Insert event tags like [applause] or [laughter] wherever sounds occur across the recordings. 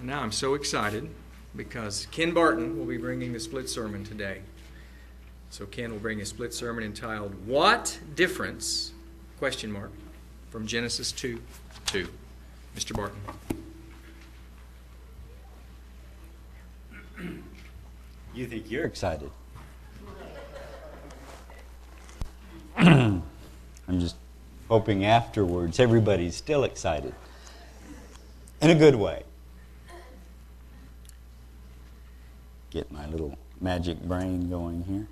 Now I'm so excited because Ken Barton will be bringing the split sermon today. So Ken will bring a split sermon entitled "What Difference?" question mark from Genesis 2 2. Mr. Barton. You think you're excited? [clears throat] I'm just hoping afterwards everybody's still excited. In a good way. Get my little magic brain going here.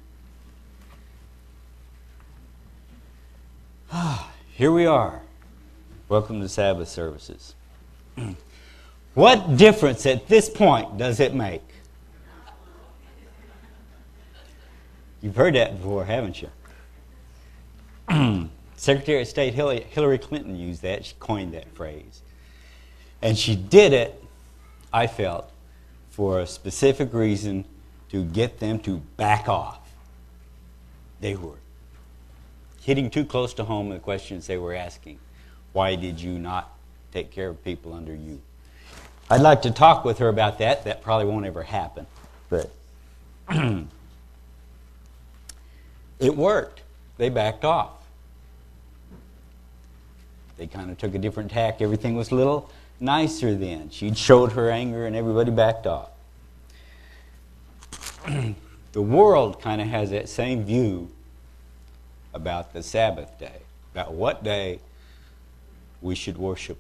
Ah, here we are. Welcome to Sabbath services. [clears throat] what difference at this point does it make? You've heard that before, haven't you? [clears throat] Secretary of State Hillary Clinton used that. She coined that phrase. And she did it, I felt, for a specific reason to get them to back off. They were hitting too close to home the questions they were asking. Why did you not take care of people under you? I'd like to talk with her about that. That probably won't ever happen. But [clears throat] it worked. They backed off. They kind of took a different tack. Everything was little nicer then. She'd showed her anger and everybody backed off. [clears throat] the world kind of has that same view about the Sabbath day, about what day we should worship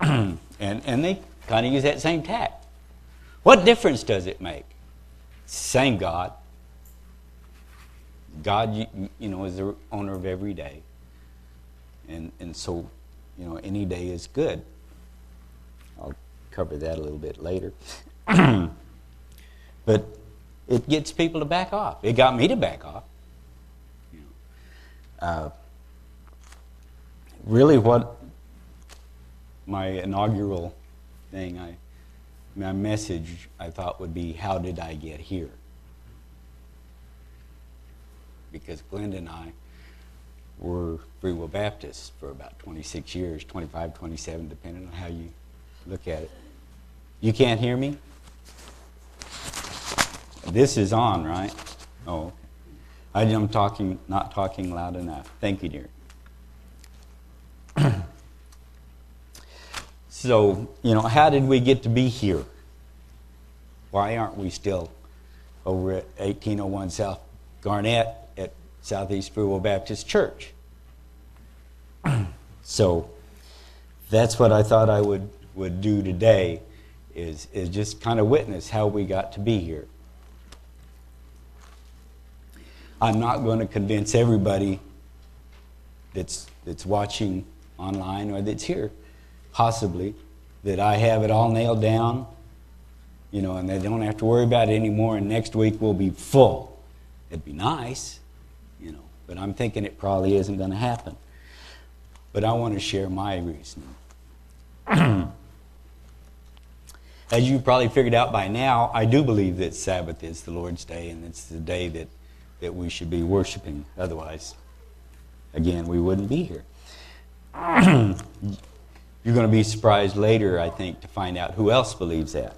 on. [clears throat] and, and they kind of use that same tack. What difference does it make? Same God. God, you, you know, is the owner of every day. And, and so, you know, any day is good. I'll cover that a little bit later. [clears throat] but it gets people to back off. It got me to back off. Uh, really, what my inaugural thing, I, my message, I thought would be, How did I get here? because Glenda and I were Free Will Baptists for about 26 years, 25, 27, depending on how you look at it. You can't hear me? This is on, right? Oh, I'm talking, not talking loud enough. Thank you, dear. [clears throat] so, you know, how did we get to be here? Why aren't we still over at 1801 South Garnett Southeast Free Will Baptist Church. [clears throat] so that's what I thought I would, would do today is, is just kind of witness how we got to be here. I'm not going to convince everybody that's, that's watching online or that's here, possibly, that I have it all nailed down, you know, and they don't have to worry about it anymore, and next week we'll be full. It'd be nice but I'm thinking it probably isn't going to happen. But I want to share my reasoning. [clears throat] As you probably figured out by now, I do believe that Sabbath is the Lord's day and it's the day that, that we should be worshiping. Otherwise, again, we wouldn't be here. [clears throat] You're going to be surprised later, I think, to find out who else believes that.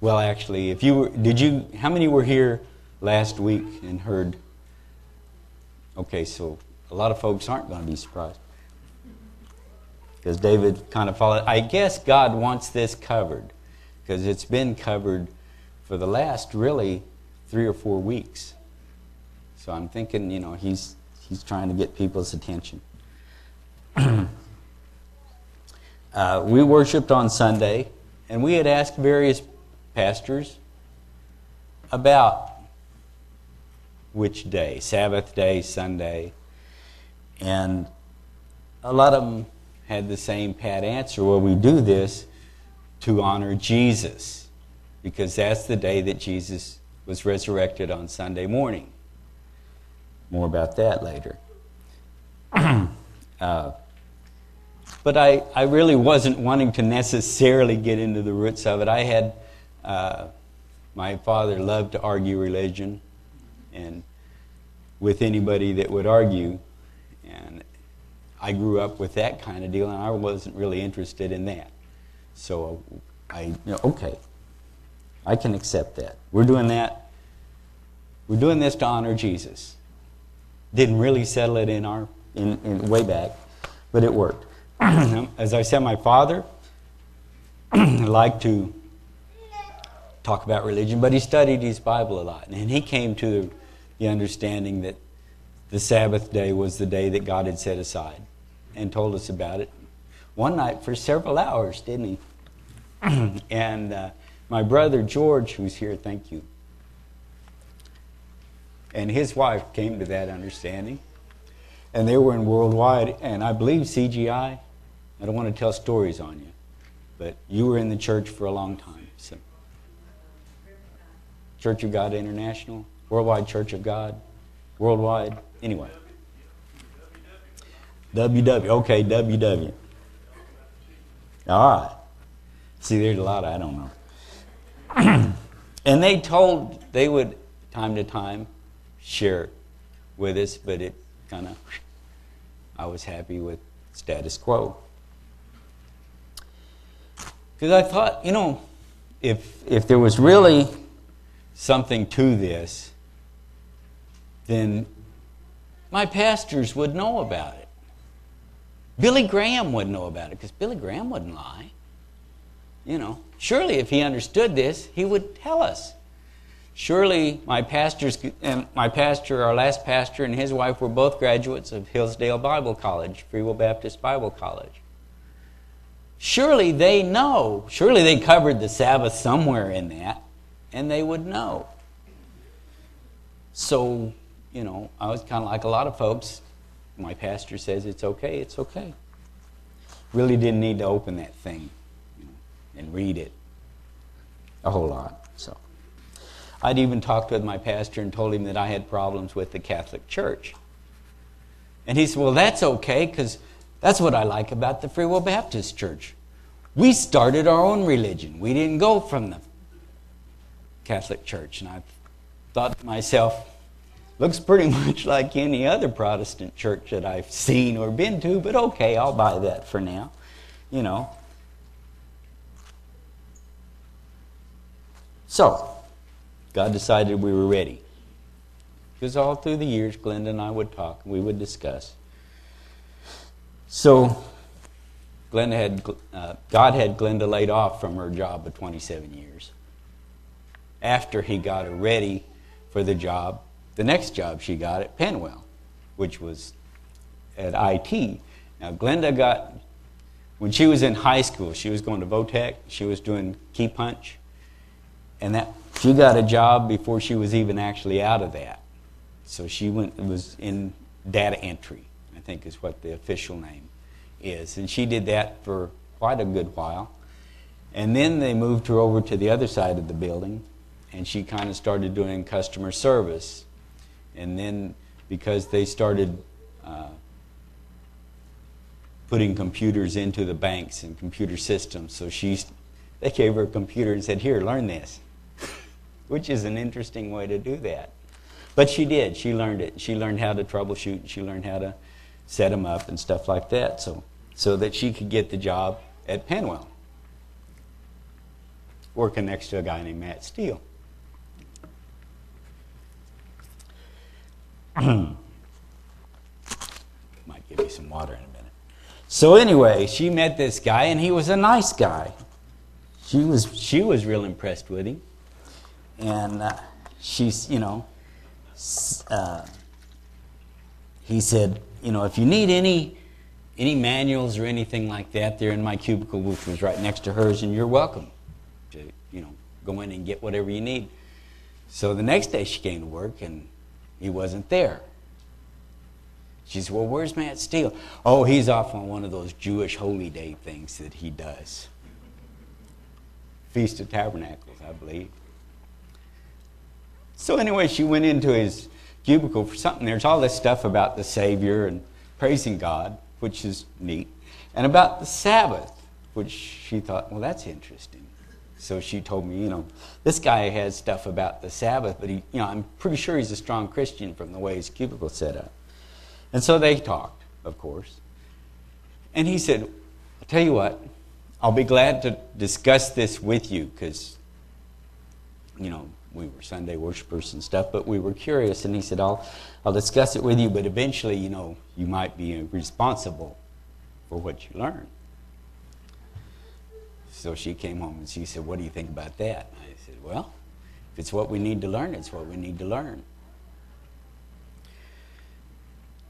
Well, actually, if you were, did you, how many were here last week and heard Okay, so a lot of folks aren't going to be surprised. Because David kind of followed. I guess God wants this covered because it's been covered for the last really three or four weeks. So I'm thinking, you know, he's, he's trying to get people's attention. [clears throat] uh, we worshiped on Sunday, and we had asked various pastors about which day Sabbath day, Sunday. And a lot of them had the same pat answer well, we do this to honor Jesus, because that's the day that Jesus was resurrected on Sunday morning. More about that later. [clears throat] uh, but I, I really wasn't wanting to necessarily get into the roots of it. I had, uh, my father loved to argue religion and with anybody that would argue. And I grew up with that kind of deal, and I wasn't really interested in that. So I, you know, okay, I can accept that. We're doing that. We're doing this to honor Jesus. Didn't really settle it in our in, in way back, but it worked. [clears throat] As I said, my father [clears throat] liked to talk about religion, but he studied his Bible a lot, and he came to the understanding that the Sabbath day was the day that God had set aside, and told us about it one night for several hours, didn't he? [clears throat] and uh, my brother George, who's here, thank you, and his wife came to that understanding. And they were in worldwide, and I believe CGI. I don't want to tell stories on you, but you were in the church for a long time. So. Church of God International, Worldwide Church of God, Worldwide, anyway. WW, okay, WW. All right. See, there's a lot I don't know. [clears throat] and they told, they would, time to time, share with us, but it kind of, I was happy with status quo. Because I thought, you know, if, if there was really something to this, then my pastors would know about it. Billy Graham would know about it because Billy Graham wouldn't lie. You know, surely if he understood this, he would tell us. Surely my pastors and my pastor, our last pastor, and his wife were both graduates of Hillsdale Bible College, Free Will Baptist Bible College. Surely they know. Surely they covered the Sabbath somewhere in that, and they would know. So, you know, I was kind of like a lot of folks. My pastor says it's okay, it's okay. Really didn't need to open that thing you know, and read it a whole lot. So. I'd even talked with my pastor and told him that I had problems with the Catholic Church. And he said, Well, that's okay, because that's what I like about the Free Will Baptist Church. We started our own religion, we didn't go from the Catholic Church. And I thought to myself, looks pretty [laughs] much like any other Protestant church that I've seen or been to, but okay, I'll buy that for now. You know. So, God decided we were ready. Because all through the years, Glenda and I would talk, we would discuss. So, Glenda had, uh, God had Glenda laid off from her job of 27 years. After he got her ready for the job, the next job she got at PennWell, which was at IT. Now, Glenda got, when she was in high school, she was going to Votech, she was doing key punch, and that she got a job before she was even actually out of that. So she went was in data entry, I think is what the official name is. And she did that for quite a good while. And then they moved her over to the other side of the building, and she kind of started doing customer service. And then because they started uh, putting computers into the banks and computer systems, so she, they gave her a computer and said, "Here, learn this." [laughs] which is an interesting way to do that. But she did. She learned it. She learned how to troubleshoot. She learned how to set them up and stuff like that, so so that she could get the job at PennWell, working next to a guy named Matt Steele. [clears throat] Might give you some water in a minute. So anyway, she met this guy, and he was a nice guy. She was she was real impressed with him and uh, she's, you know, uh, he said, you know, if you need any any manuals or anything like that, they're in my cubicle, which was right next to hers, and you're welcome to, you know, go in and get whatever you need. So the next day she came to work, and he wasn't there. She said, Well, where's Matt Steele? Oh, he's off on one of those Jewish holy day things that he does. Feast of Tabernacles, I believe. So anyway, she went into his cubicle for something. There's all this stuff about the Savior and praising God, which is neat, and about the Sabbath, which she thought, well, that's interesting. So she told me, you know, this guy has stuff about the Sabbath, but he, you know, I'm pretty sure he's a strong Christian from the way his cubicle set up. And so they talked, of course. And he said, I'll tell you what, I'll be glad to discuss this with you because, you know, we were Sunday worshipers and stuff, but we were curious. And he said, I'll, I'll discuss it with you, but eventually, you know, you might be responsible for what you learn. So she came home and she said, What do you think about that? And I said, Well, if it's what we need to learn, it's what we need to learn.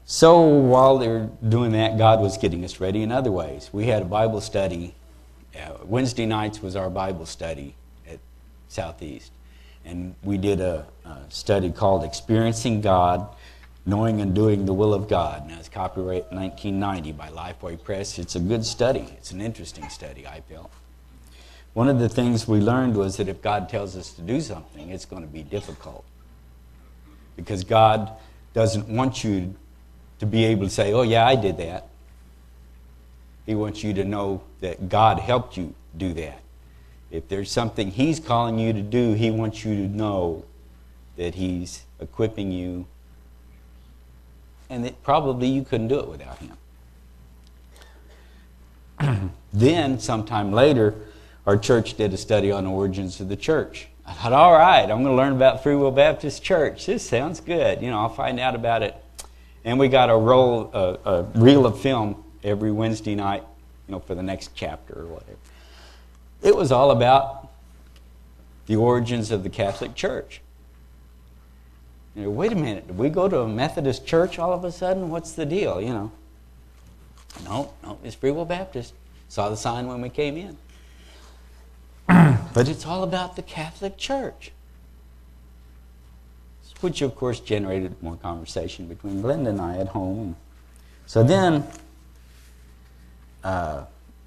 So while they're doing that, God was getting us ready in other ways. We had a Bible study. Uh, Wednesday nights was our Bible study at Southeast. And we did a, a, study called Experiencing God, Knowing and Doing the Will of God. Now, it's copyright 1990 by Lifeway Press. It's a good study. It's an interesting study, I felt. One of the things we learned was that if God tells us to do something, it's going to be difficult. Because God doesn't want you to be able to say, oh, yeah, I did that. He wants you to know that God helped you do that. If there's something He's calling you to do, He wants you to know that He's equipping you and that probably you couldn't do it without Him. [clears throat] then, sometime later, our church did a study on the origins of the church. I thought, all right, I'm going to learn about Free Will Baptist Church. This sounds good. You know, I'll find out about it and we got a roll, a, reel of film every Wednesday night, you know, for the next chapter or whatever. It was all about the origins of the Catholic Church. You know, wait a minute, did we go to a Methodist church all of a sudden? What's the deal, you know? No, no, it's Free Will Baptist. Saw the sign when we came in. But it's all about the Catholic Church which of course generated more conversation between Glenda and I at home. So then, uh,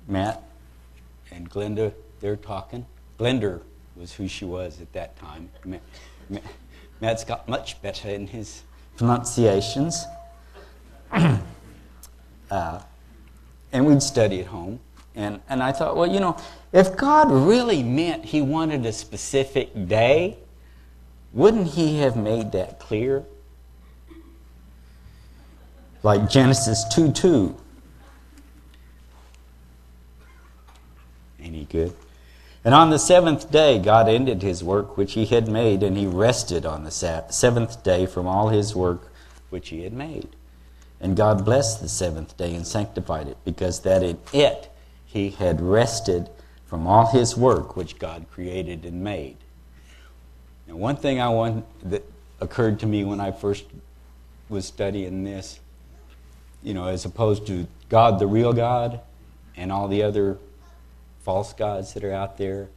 Matt and Glenda, they're talking. Glenda was who she was at that time. Matt, Matt's got much better in his pronunciations. [clears throat] uh, and we'd study at home. And, and I thought, well, you know, if God really meant He wanted a specific day, wouldn't he have made that clear? Like Genesis 2 2. Any good? And on the seventh day, God ended his work which he had made, and he rested on the seventh day from all his work which he had made. And God blessed the seventh day and sanctified it, because that in it he had rested from all his work which God created and made. And one thing I want that occurred to me when I first was studying this, you know, as opposed to God, the real God, and all the other false gods that are out there,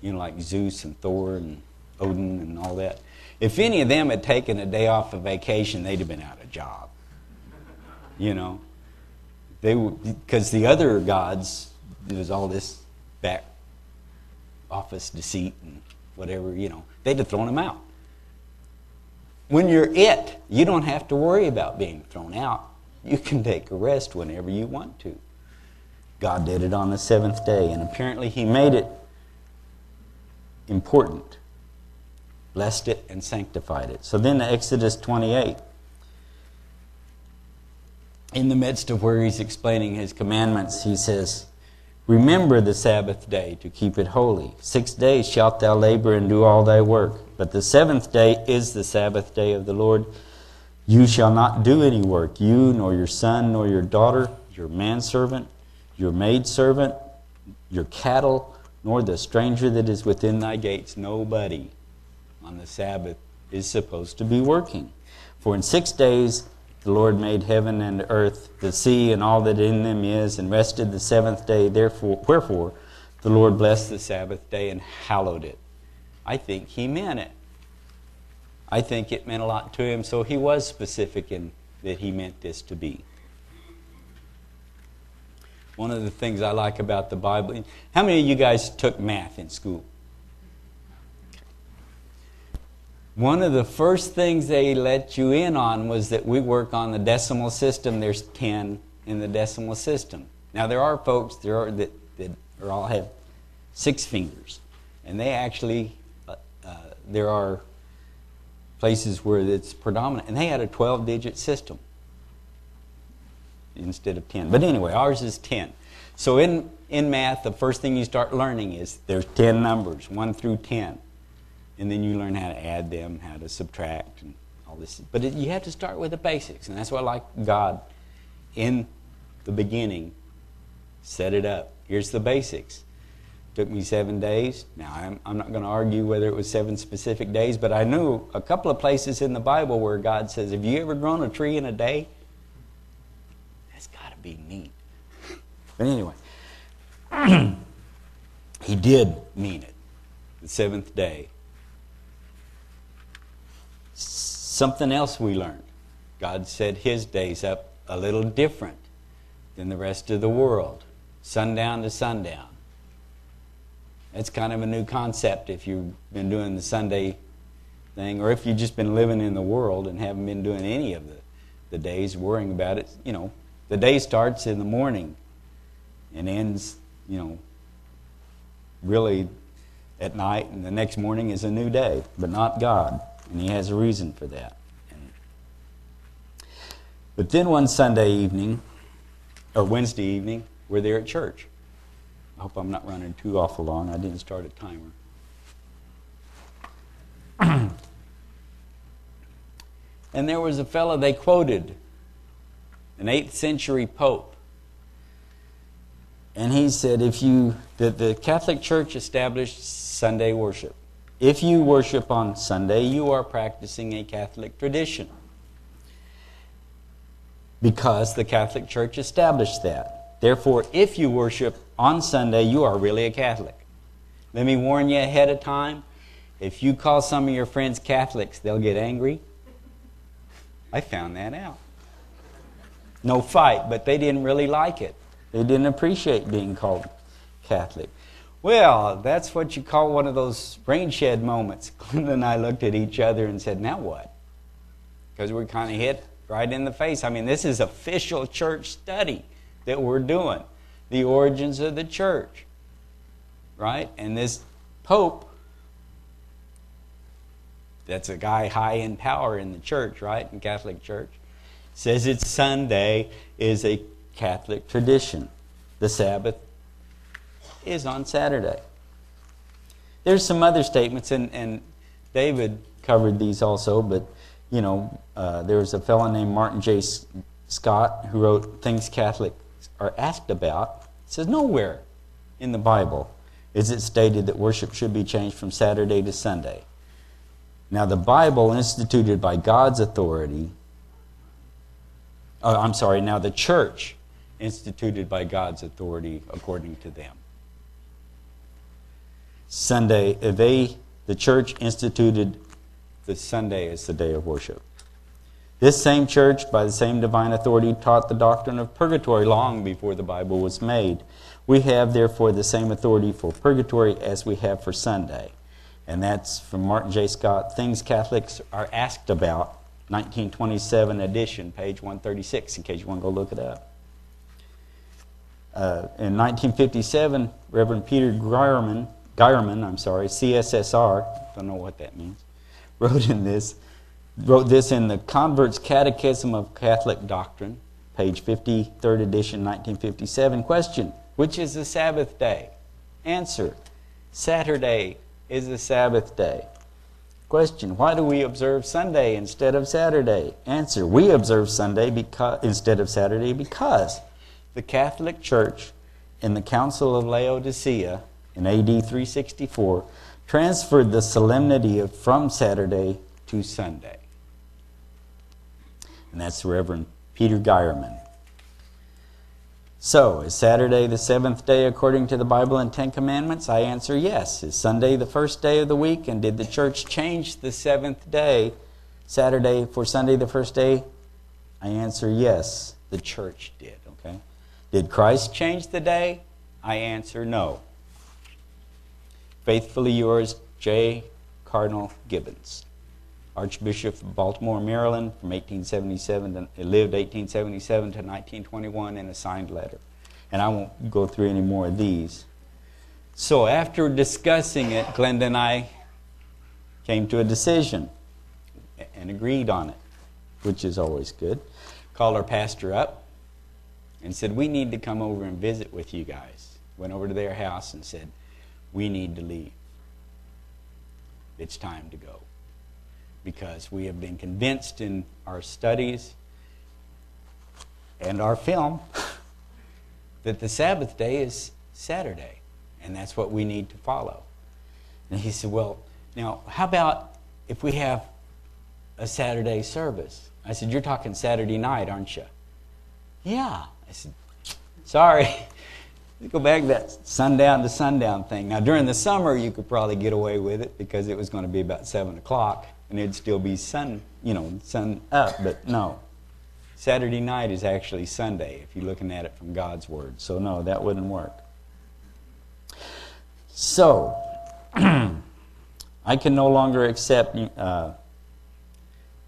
you know, like Zeus and Thor and Odin and all that. If any of them had taken a day off of vacation, they'd have been out of job. You know, they because the other gods, there's all this back office deceit and whatever, you know, they'd have thrown him out. When you're it, you don't have to worry about being thrown out. You can take a rest whenever you want to. God did it on the seventh day, and apparently He made it important, blessed it, and sanctified it. So then, Exodus 28, in the midst of where He's explaining His commandments, He says, Remember the Sabbath day to keep it holy. Six days shalt thou labor and do all thy work. But the seventh day is the Sabbath day of the Lord. You shall not do any work, you, nor your son, nor your daughter, your manservant, your maidservant, your cattle, nor the stranger that is within thy gates. Nobody on the Sabbath is supposed to be working. For in six days the Lord made heaven and earth, the sea, and all that in them is, and rested the seventh day. Therefore, wherefore, the Lord blessed the Sabbath day and hallowed it. I think he meant it. I think it meant a lot to him, so he was specific in that he meant this to be. One of the things I like about the Bible, how many of you guys took math in school? One of the first things they let you in on was that we work on the decimal system. There's 10 in the decimal system. Now, there are folks there are, that, that are all have six fingers, and they actually, uh, uh, there are places where it's predominant, and they had a 12 digit system. instead of 10. But anyway, ours is 10. So in, in math, the first thing you start learning is there's 10 numbers, 1 through 10. And then you learn how to add them, how to subtract, and all this. But it, you have to start with the basics. And that's why like God in the beginning set it up. Here's the basics. Took me seven days. Now, I'm, I'm not going to argue whether it was seven specific days, but I knew a couple of places in the Bible where God says, Have you ever grown a tree in a day? That's got to be neat. [laughs] But anyway, [clears throat] he did mean it. The seventh day. Something else we learned. God set his days up a little different than the rest of the world, sundown to sundown. It's kind of a new concept if you've been doing the Sunday thing, or if you've just been living in the world and haven't been doing any of the, the days, worrying about it. You know, the day starts in the morning and ends, you know, really at night, and the next morning is a new day, but not God. And He has a reason for that. But then one Sunday evening, or Wednesday evening, we're there at church. I hope I'm not running too awful long. I didn't start a timer. [clears throat] and there was a fellow they quoted, an 8th century pope. And he said, if you, that the Catholic Church established Sunday worship. If you worship on Sunday, you are practicing a Catholic tradition because the Catholic Church established that. Therefore, if you worship on Sunday, you are really a Catholic. Let me warn you ahead of time if you call some of your friends Catholics, they'll get angry. I found that out. No fight, but they didn't really like it. They didn't appreciate being called Catholic. Well, that's what you call one of those rain shed moments. [laughs] Glenda and I looked at each other and said, Now what? Because we're kind of hit right in the face. I mean, this is official church study that we're doing the origins of the church, right? And this Pope, that's a guy high in power in the church, right? In Catholic Church, says it's Sunday is a Catholic tradition. The Sabbath is on Saturday. There's some other statements, and, and David covered these also, but you know, uh, there was a fellow named Martin J. Scott who wrote Things Catholics Are Asked About. Says, Nowhere in the Bible is it stated that worship should be changed from Saturday to Sunday. Now, the Bible, instituted by God's authority, uh, I'm sorry, now the church, instituted by God's authority according to them. Sunday, they, the church instituted the Sunday as the day of worship. This same church, by the same divine authority, taught the doctrine of purgatory long before the Bible was made. We have, therefore, the same authority for purgatory as we have for Sunday. And that's from Martin J. Scott Things Catholics Are Asked About, 1927 edition, page 136, in case you want to go look it up. Uh, in 1957, Reverend Peter Geiermann, Geiermann, I'm sorry, CSSR, don't know what that means, wrote in this, wrote this in the Convert's Catechism of Catholic Doctrine, page 53rd edition, 1957. Question: Which is the Sabbath day? Answer: Saturday is the Sabbath day. Question: Why do we observe Sunday instead of Saturday? Answer: We observe Sunday because, instead of Saturday because the Catholic Church in the Council of Laodicea in AD 364 transferred the solemnity of, from Saturday to Sunday. And that's Reverend Peter Geiermann. So, is Saturday the seventh day according to the Bible and Ten Commandments? I answer yes. Is Sunday the first day of the week? And did the church change the seventh day, Saturday, for Sunday the first day? I answer yes. The church did, okay? Did Christ change the day? I answer no. Faithfully yours, J. Cardinal Gibbons, Archbishop of Baltimore, Maryland, from 1877 to, lived 1877 to 1921 in a signed letter. And I won't go through any more of these. So after discussing it, Glenda and I came to a decision and agreed on it, which is always good. Called our pastor up and said, We need to come over and visit with you guys. Went over to their house and said, We need to leave. It's time to go. Because we have been convinced in our studies and our film [laughs] that the Sabbath day is Saturday, and that's what we need to follow. And he said, Well, now, how about if we have a Saturday service? I said, You're talking Saturday night, aren't you? Yeah. I said, Sorry. [laughs] Go back to that sundown to sundown thing. Now, during the summer, you could probably get away with it because it was going to be about 7 o'clock and it'd still be sun, you know, sun up, but no. Saturday night is actually Sunday if you're looking at it from God's Word. So, no, that wouldn't work. So, [clears throat] I can no longer accept. Uh,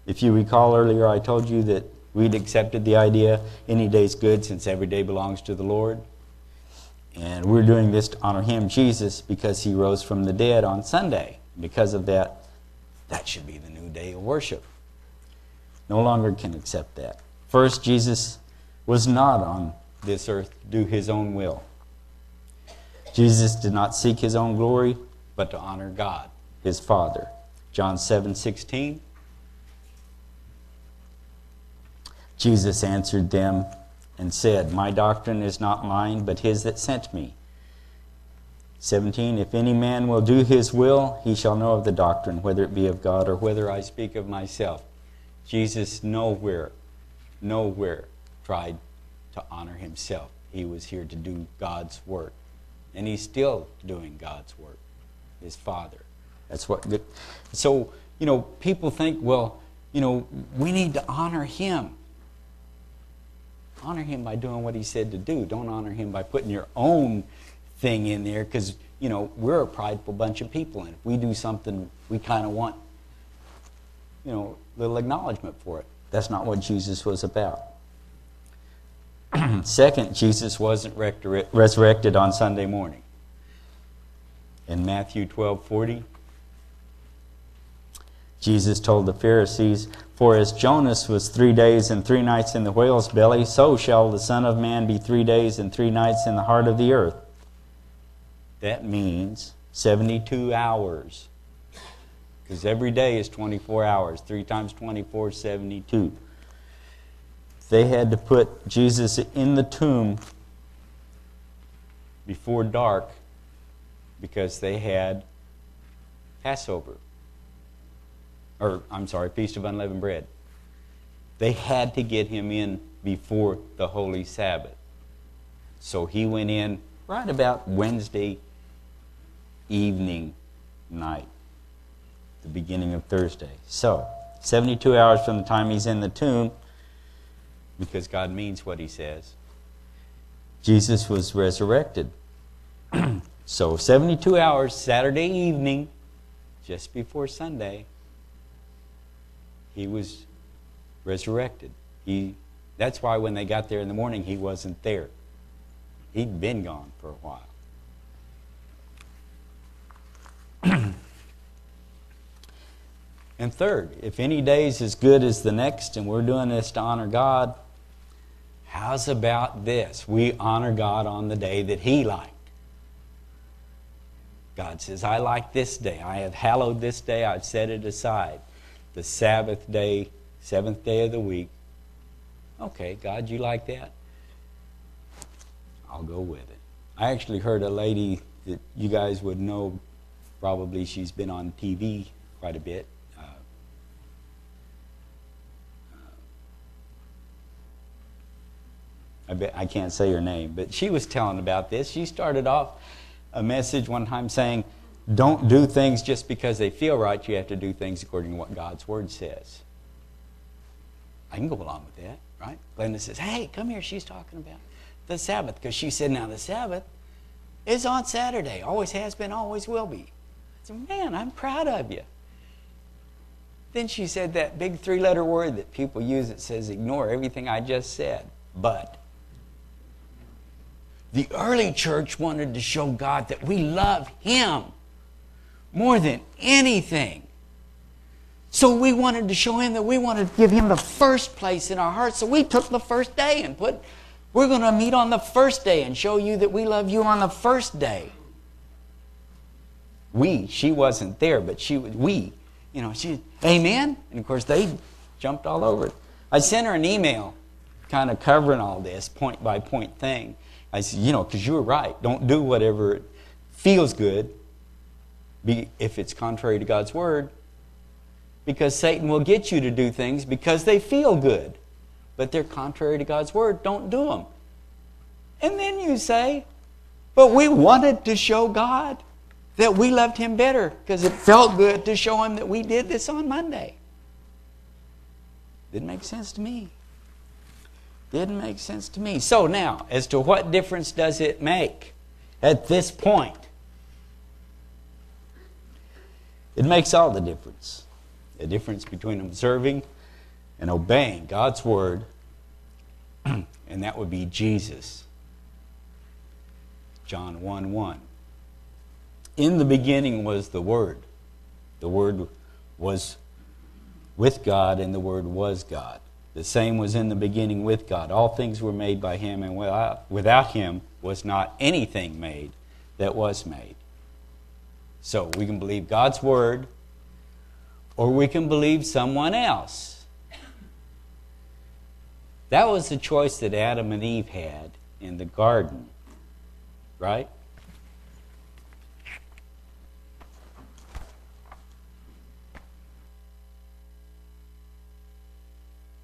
if you recall earlier, I told you that we'd accepted the idea any day's good since every day belongs to the Lord. And we're doing this to honor Him, Jesus, because He rose from the dead on Sunday. Because of that, that should be the new day of worship. No longer can accept that. First, Jesus was not on this earth to do His own will. Jesus did not seek His own glory, but to honor God, His Father. John 7 16. Jesus answered them and said, My doctrine is not mine, but his that sent me. 17 If any man will do his will, he shall know of the doctrine, whether it be of God or whether I speak of myself. Jesus nowhere, nowhere tried to honor himself. He was here to do God's work. And he's still doing God's work, his Father. That's what. Good. So, you know, people think, well, you know, we need to honor him. Honor him by doing what he said to do. Don't honor him by putting your own thing in there because, you know, we're a prideful bunch of people. And if we do something, we kind of want, you know, little acknowledgement for it. That's not what Jesus was about. [clears throat] Second, Jesus wasn't resurrected on Sunday morning. In Matthew 12 40, Jesus told the Pharisees, For as Jonas was three days and three nights in the whale's belly, so shall the Son of Man be three days and three nights in the heart of the earth. That means 72 hours. Because every day is 24 hours. Three times 24 is 72. They had to put Jesus in the tomb before dark because they had Passover or I'm sorry, Feast of Unleavened Bread. They had to get him in before the Holy Sabbath. So he went in right about Wednesday evening night, the beginning of Thursday. So, 72 hours from the time he's in the tomb, because God means what he says, Jesus was resurrected. [clears throat] so, 72 hours, Saturday evening, just before Sunday, he was resurrected. He, that's why when they got there in the morning, he wasn't there. He'd been gone for a while. [clears throat] and third, if any day is as good as the next, and we're doing this to honor God, how's about this? We honor God on the day that He liked. God says, I like this day. I have hallowed this day. I've set it aside the Sabbath day, seventh day of the week. Okay, God, you like that? I'll go with it. I actually heard a lady that you guys would know, probably she's been on TV quite a bit. Uh, I, bet, I can't say her name, but she was telling about this. She started off a message one time saying, don't do things just because they feel right. You have to do things according to what God's Word says. I can go along with that, right? Glenda says, hey, come here. She's talking about the Sabbath because she said, now the Sabbath is on Saturday. Always has been, always will be. I said, man, I'm proud of you. Then she said that big three letter word that people use that says, ignore everything I just said. But the early church wanted to show God that we love Him more than anything. So we wanted to show him that we wanted to give him the first place in our hearts. So we took the first day and put We're going to meet on the first day and show you that we love you on the first day. We, she wasn't there, but she was, we, you know, she, amen? And of course, they jumped all over it. I sent her an email kind of covering all this point by point thing. I said, you know, because you were right. Don't do whatever feels good be, if it's contrary to God's word. Because Satan will get you to do things because they feel good, but they're contrary to God's word. Don't do them. And then you say, but we wanted to show God that we loved him better because it felt good to show him that we did this on Monday. Didn't make sense to me. Didn't make sense to me. So now, as to what difference does it make at this point? It makes all the difference. The difference between observing and obeying God's word, [clears throat] and that would be Jesus. John 1 1. In the beginning was the Word. The Word was with God, and the Word was God. The same was in the beginning with God. All things were made by Him, and without, without Him was not anything made that was made. So we can believe God's Word, or we can believe someone else. That was the choice that Adam and Eve had in the garden, right?